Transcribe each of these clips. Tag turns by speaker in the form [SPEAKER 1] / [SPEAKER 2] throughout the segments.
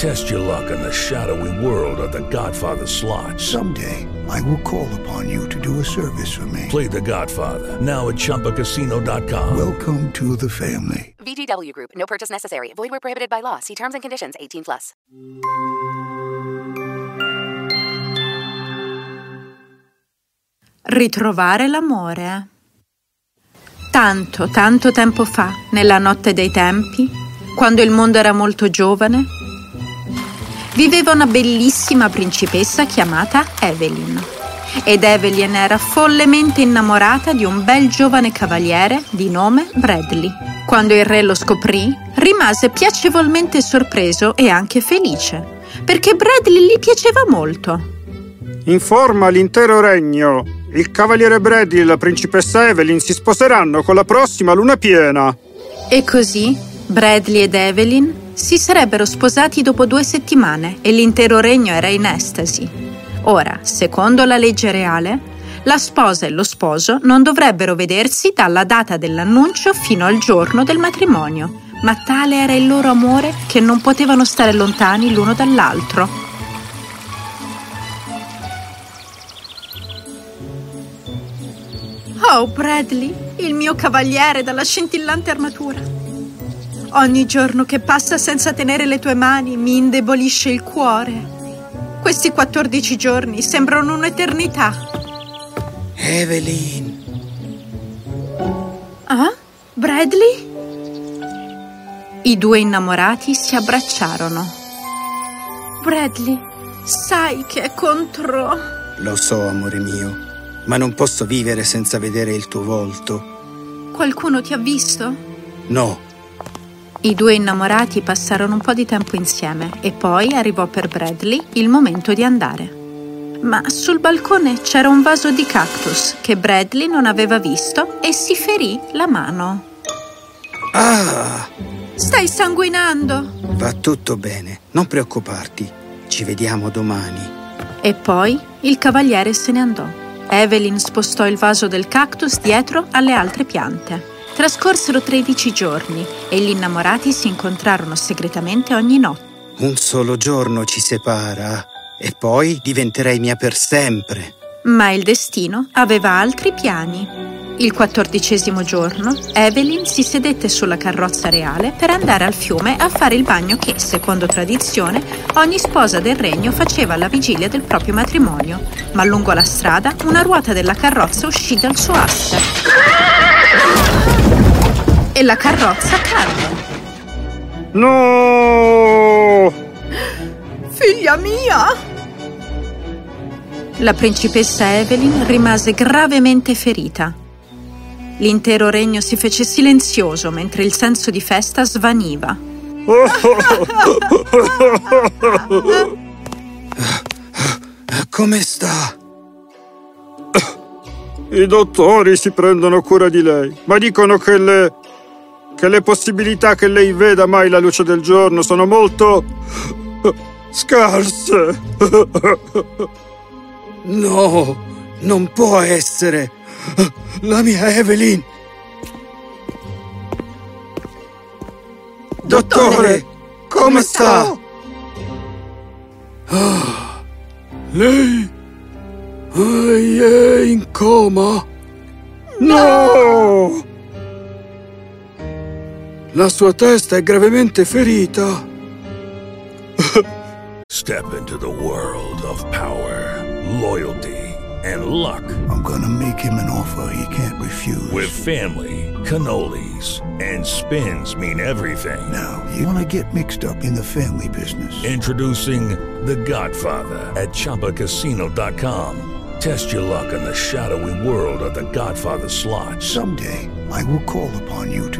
[SPEAKER 1] Test your luck in the shadowy world of The Godfather slot.
[SPEAKER 2] Someday, I will call upon you to do a service for me.
[SPEAKER 1] Play The Godfather now at ChumbaCasino.com.
[SPEAKER 2] Welcome to the family.
[SPEAKER 3] VGW Group. No purchase necessary. Void where prohibited by law. See terms and conditions. 18 plus.
[SPEAKER 4] Ritrovare l'amore. Tanto, tanto tempo fa, nella notte dei tempi, quando il mondo era molto giovane, viveva una bellissima principessa chiamata Evelyn. Ed Evelyn era follemente innamorata di un bel giovane cavaliere di nome Bradley. Quando il re lo scoprì, rimase piacevolmente sorpreso e anche felice, perché Bradley gli piaceva molto.
[SPEAKER 5] Informa l'intero regno. Il cavaliere Bradley e la principessa Evelyn si sposeranno con la prossima luna piena.
[SPEAKER 4] E così Bradley ed Evelyn si sarebbero sposati dopo due settimane e l'intero regno era in estasi. Ora, secondo la legge reale, la sposa e lo sposo non dovrebbero vedersi dalla data dell'annuncio fino al giorno del matrimonio, ma tale era il loro amore che non potevano stare lontani l'uno dall'altro. Oh, Bradley, il mio cavaliere dalla scintillante armatura. Ogni giorno che passa senza tenere le tue mani mi indebolisce il cuore. Questi 14 giorni sembrano un'eternità.
[SPEAKER 6] Evelyn,
[SPEAKER 4] Ah? Bradley? I due innamorati si abbracciarono. Bradley, sai che è contro...
[SPEAKER 6] lo so, amore mio, ma non posso vivere senza vedere il tuo volto.
[SPEAKER 4] Qualcuno ti ha visto?
[SPEAKER 6] No,
[SPEAKER 4] I due innamorati passarono un po' di tempo insieme e poi arrivò per Bradley il momento di andare. Ma sul balcone c'era un vaso di cactus che Bradley non aveva visto e si ferì la mano.
[SPEAKER 6] Ah,
[SPEAKER 4] Stai sanguinando!
[SPEAKER 6] va tutto bene, non preoccuparti. Ci vediamo domani.
[SPEAKER 4] E poi il cavaliere se ne andò. Evelyn spostò il vaso del cactus dietro alle altre piante. Trascorsero 13 giorni e gli innamorati si incontrarono segretamente ogni notte.
[SPEAKER 6] Un solo giorno ci separa e poi diventerai mia per sempre.
[SPEAKER 4] Ma il destino aveva altri piani. Il quattordicesimo giorno, Evelyn si sedette sulla carrozza reale per andare al fiume a fare il bagno che, secondo tradizione, ogni sposa del regno faceva alla vigilia del proprio matrimonio. Ma lungo la strada una ruota della carrozza uscì dal suo asse. E la carrozza cadde.
[SPEAKER 5] No!
[SPEAKER 4] Figlia mia! La principessa Evelyn rimase gravemente ferita. L'intero regno si fece silenzioso mentre il senso di festa svaniva.
[SPEAKER 6] Come sta?
[SPEAKER 5] I dottori si prendono cura di lei, ma dicono che le. Che le possibilità che lei veda mai la luce del giorno sono molto. scarse.
[SPEAKER 6] No, non può essere. La mia Evelyn. Dottore, come sta? Ah, lei lei è in coma?
[SPEAKER 5] No!
[SPEAKER 6] La sua testa è gravemente ferita.
[SPEAKER 1] Step into the world of power, loyalty, and luck.
[SPEAKER 2] I'm gonna make him an offer he can't refuse.
[SPEAKER 1] With family, cannolis, and spins mean everything.
[SPEAKER 2] Now, you wanna get mixed up in the family business.
[SPEAKER 1] Introducing The Godfather at ChumbaCasino.com. Test your luck in the shadowy world of The Godfather slot.
[SPEAKER 2] Someday, I will call upon you to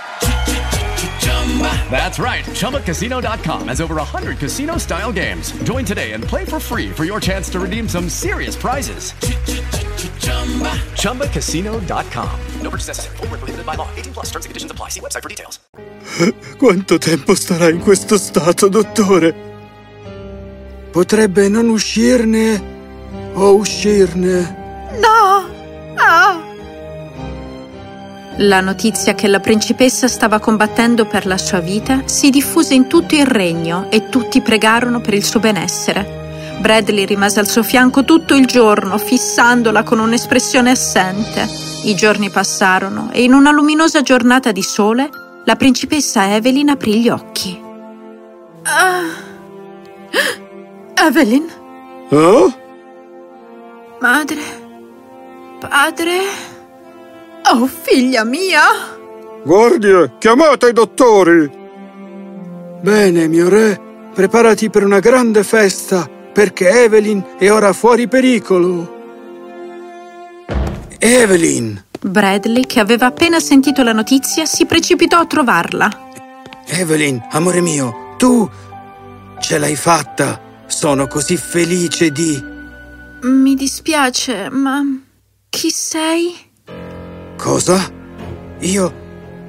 [SPEAKER 7] That's right. ChumbaCasino.com has over 100 casino style games. Join today and play for free for your chance to redeem some serious prizes. ChumbaCasino.com.
[SPEAKER 8] No purchase necessary. Void where prohibited by law. 18 plus terms and conditions apply. See website for details.
[SPEAKER 5] Quanto tempo starà in questo stato, dottore?
[SPEAKER 6] Potrebbe non uscirne o uscirne.
[SPEAKER 4] No! Ah! La notizia che la principessa stava combattendo per la sua vita si diffuse in tutto il regno e tutti pregarono per il suo benessere. Bradley rimase al suo fianco tutto il giorno, fissandola con un'espressione assente. I giorni passarono e in una luminosa giornata di sole, la principessa Evelyn aprì gli occhi. Ah. Evelyn?
[SPEAKER 5] Oh?
[SPEAKER 4] Madre? Padre? Oh, figlia mia!
[SPEAKER 5] Guardie, chiamate i dottori!
[SPEAKER 6] Bene, mio re, preparati per una grande festa, perché Evelyn è ora fuori pericolo. Evelyn!
[SPEAKER 4] Bradley, che aveva appena sentito la notizia, si precipitò a trovarla.
[SPEAKER 6] Evelyn, amore mio, tu ce l'hai fatta. Sono così felice di...
[SPEAKER 4] Mi dispiace, ma chi sei?
[SPEAKER 6] Cosa? Io...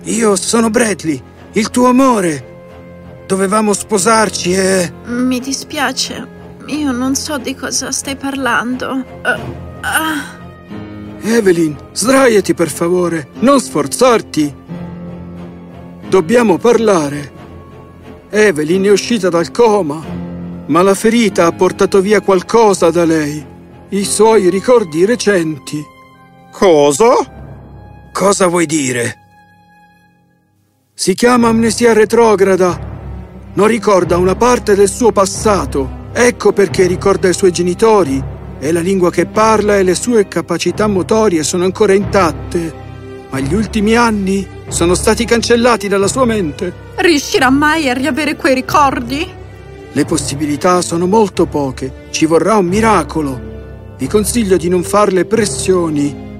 [SPEAKER 6] io sono Bradley, il tuo amore. Dovevamo sposarci e...
[SPEAKER 4] Mi dispiace, io non so di cosa stai parlando. Uh, ah.
[SPEAKER 6] Evelyn, sdraiati per favore, non sforzarti. Dobbiamo parlare. Evelyn è uscita dal coma, ma la ferita ha portato via qualcosa da lei. I suoi ricordi recenti.
[SPEAKER 5] Cosa?
[SPEAKER 6] Cosa vuoi dire? Si chiama amnesia retrograda. Non ricorda una parte del suo passato. Ecco perché ricorda i suoi genitori e la lingua che parla e le sue capacità motorie sono ancora intatte. Ma gli ultimi anni sono stati cancellati dalla sua mente.
[SPEAKER 4] Riuscirà mai a riavere quei ricordi?
[SPEAKER 6] Le possibilità sono molto poche. Ci vorrà un miracolo. Vi consiglio di non farle pressioni.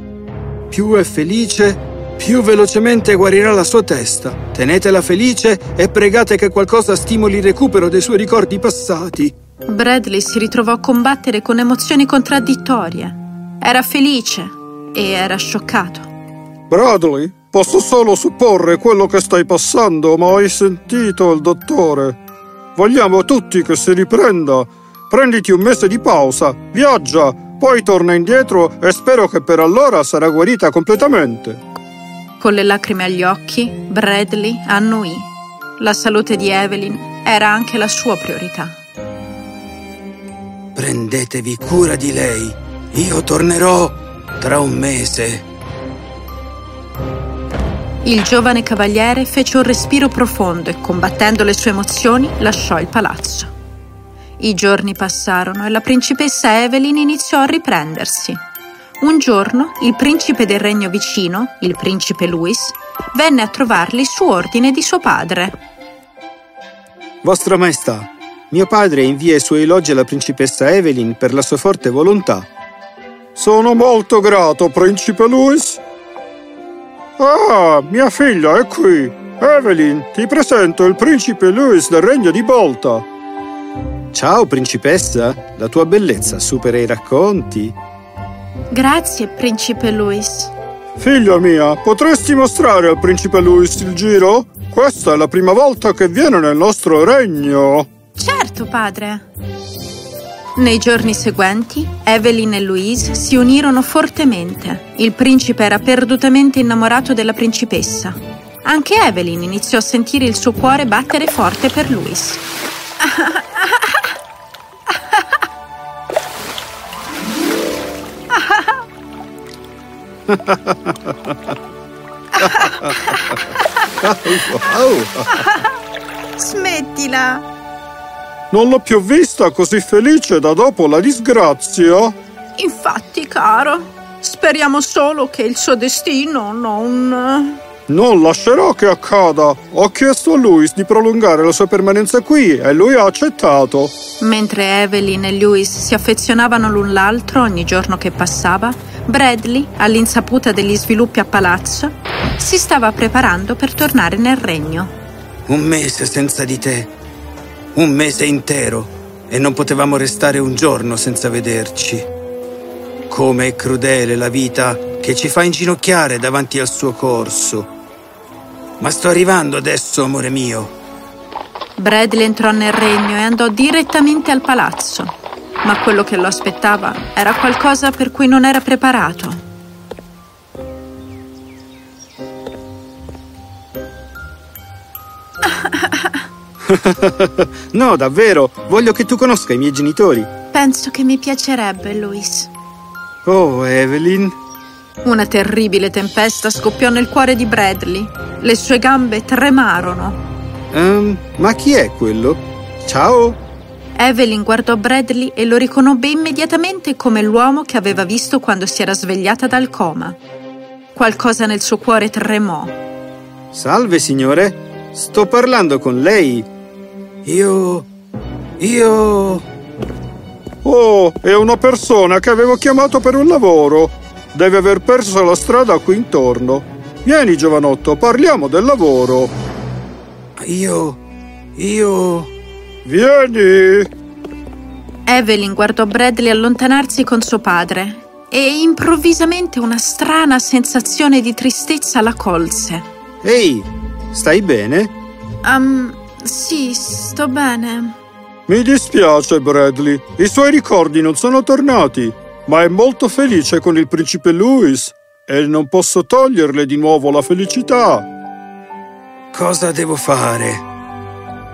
[SPEAKER 6] Più è felice, più velocemente guarirà la sua testa. Tenetela felice e pregate che qualcosa stimoli il recupero dei suoi ricordi passati.
[SPEAKER 4] Bradley si ritrovò a combattere con emozioni contraddittorie. Era felice e era scioccato.
[SPEAKER 5] Bradley, posso solo supporre quello che stai passando, ma hai sentito il dottore. Vogliamo tutti che si riprenda. Prenditi un mese di pausa, viaggia, poi torna indietro e spero che per allora sarà guarita completamente.
[SPEAKER 4] Con le lacrime agli occhi, Bradley annuì. La salute di Evelyn era anche la sua priorità.
[SPEAKER 6] Prendetevi cura di lei. Io tornerò tra un mese.
[SPEAKER 4] Il giovane cavaliere fece un respiro profondo e, combattendo le sue emozioni, lasciò il palazzo. I giorni passarono e la principessa Evelyn iniziò a riprendersi. Un giorno il principe del regno vicino, il principe Louis, venne a trovarli su ordine di suo padre.
[SPEAKER 6] Vostra Maestà, mio padre invia i suoi elogi alla principessa Evelyn per la sua forte volontà.
[SPEAKER 5] Sono molto grato, principe Louis. Ah, mia figlia è qui. Evelyn, ti presento il principe Louis del regno di Bolta.
[SPEAKER 6] Ciao, principessa. La tua bellezza supera i racconti.
[SPEAKER 4] Grazie, principe Louis.
[SPEAKER 5] Figlia mia, potresti mostrare al principe Louis il giro? Questa è la prima volta che viene nel nostro regno.
[SPEAKER 4] Certo, padre. Nei giorni seguenti, Evelyn e Louise si unirono fortemente. Il principe era perdutamente innamorato della principessa. Anche Evelyn iniziò a sentire il suo cuore battere forte per Louis. Smettila!
[SPEAKER 5] Non l'ho più vista così felice da dopo la disgrazia.
[SPEAKER 4] Infatti, caro, speriamo solo che il suo destino non...
[SPEAKER 5] Non lascerò che accada. Ho chiesto a Louis di prolungare la sua permanenza qui e lui ha accettato.
[SPEAKER 4] Mentre Evelyn e Louis si affezionavano l'un l'altro ogni giorno che passava, Bradley, all'insaputa degli sviluppi a palazzo, si stava preparando per tornare nel regno.
[SPEAKER 6] Un mese senza di te. Un mese intero. E non potevamo restare un giorno senza vederci. Come è crudele la vita che ci fa inginocchiare davanti al suo corso. Ma sto arrivando adesso, amore mio.
[SPEAKER 4] Bradley entrò nel regno e andò direttamente al palazzo, ma quello che lo aspettava era qualcosa per cui non era preparato.
[SPEAKER 9] no, davvero, voglio che tu conosca i miei genitori.
[SPEAKER 4] Penso che mi piacerebbe, Louis.
[SPEAKER 9] Oh, Evelyn.
[SPEAKER 4] Una terribile tempesta scoppiò nel cuore di Bradley. Le sue gambe tremarono.
[SPEAKER 9] Um, ma chi è quello? Ciao.
[SPEAKER 4] Evelyn guardò Bradley e lo riconobbe immediatamente come l'uomo che aveva visto quando si era svegliata dal coma. Qualcosa nel suo cuore tremò.
[SPEAKER 9] Salve, signore. Sto parlando con lei.
[SPEAKER 6] Io... io...
[SPEAKER 5] Oh, è una persona che avevo chiamato per un lavoro. Deve aver perso la strada qui intorno. Vieni, giovanotto, parliamo del lavoro.
[SPEAKER 6] Io... io...
[SPEAKER 5] Vieni!
[SPEAKER 4] Evelyn guardò Bradley allontanarsi con suo padre e improvvisamente una strana sensazione di tristezza la colse.
[SPEAKER 9] Ehi, stai bene?
[SPEAKER 4] Um, sì, sto bene.
[SPEAKER 5] Mi dispiace, Bradley. I suoi ricordi non sono tornati, ma è molto felice con il principe Louis e non posso toglierle di nuovo la felicità.
[SPEAKER 6] Cosa devo fare?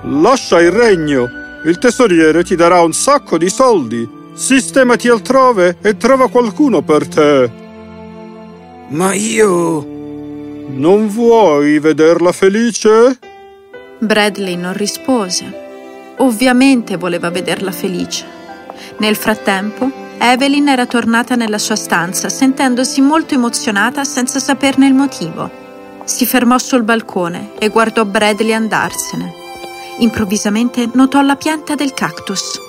[SPEAKER 5] Lascia il regno. Il tesoriere ti darà un sacco di soldi. Sistemati altrove e trova qualcuno per te.
[SPEAKER 6] Ma io...
[SPEAKER 5] Non vuoi vederla felice?
[SPEAKER 4] Bradley non rispose. Ovviamente voleva vederla felice. Nel frattempo, Evelyn era tornata nella sua stanza, sentendosi molto emozionata senza saperne il motivo. Si fermò sul balcone e guardò Bradley andarsene. Improvvisamente notò la pianta del cactus.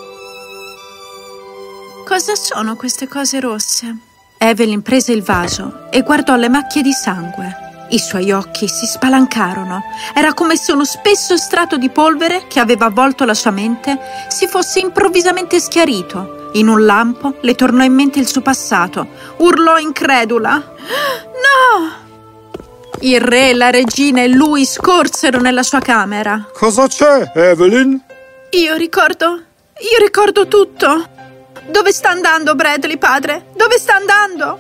[SPEAKER 4] Cosa sono queste cose rosse? Evelyn prese il vaso e guardò le macchie di sangue. I suoi occhi si spalancarono. Era come se uno spesso strato di polvere che aveva avvolto la sua mente si fosse improvvisamente schiarito. In un lampo le tornò in mente il suo passato. Urlò incredula. No! Il re, la regina e lui scorsero nella sua camera.
[SPEAKER 5] Cosa c'è, Evelyn?
[SPEAKER 4] Io ricordo. Io ricordo tutto. Dove sta andando Bradley, padre? Dove sta andando?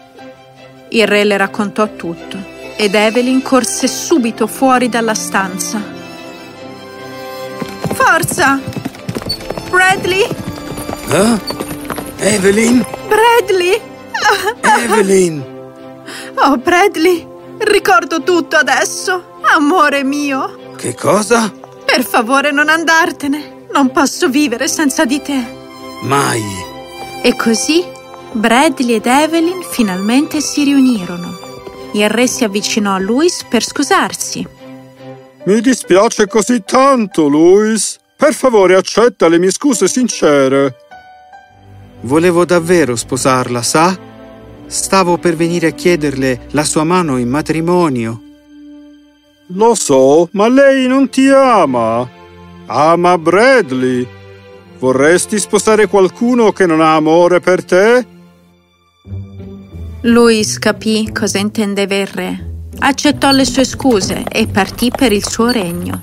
[SPEAKER 4] Il re le raccontò tutto ed Evelyn corse subito fuori dalla stanza. Forza! Bradley?
[SPEAKER 6] Eh? Evelyn?
[SPEAKER 4] Bradley?
[SPEAKER 6] Evelyn!
[SPEAKER 4] Oh, Bradley, ricordo tutto adesso, amore mio.
[SPEAKER 6] Che cosa?
[SPEAKER 4] Per favore non andartene, non posso vivere senza di te.
[SPEAKER 6] Mai.
[SPEAKER 4] E così Bradley ed Evelyn finalmente si riunirono. Il re si avvicinò a Louis per scusarsi.
[SPEAKER 5] Mi dispiace così tanto, Louis. Per favore accetta le mie scuse sincere.
[SPEAKER 9] Volevo davvero sposarla, sa? Stavo per venire a chiederle la sua mano in matrimonio.
[SPEAKER 5] Lo so, ma lei non ti ama. Ama Bradley. Vorresti sposare qualcuno che non ha amore per te?
[SPEAKER 4] Louis capì cosa intendeva il re. Accettò le sue scuse e partì per il suo regno.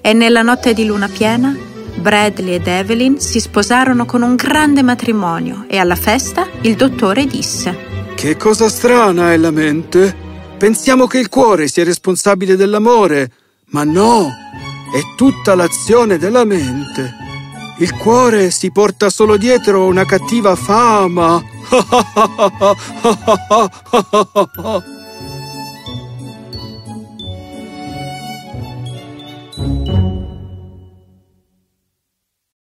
[SPEAKER 4] E nella notte di luna piena, Bradley ed Evelyn si sposarono con un grande matrimonio e alla festa il dottore disse:
[SPEAKER 6] Che cosa strana è la mente.
[SPEAKER 5] Pensiamo che il cuore sia responsabile dell'amore, ma no, è tutta l'azione della mente. Il cuore si porta solo dietro una cattiva fama.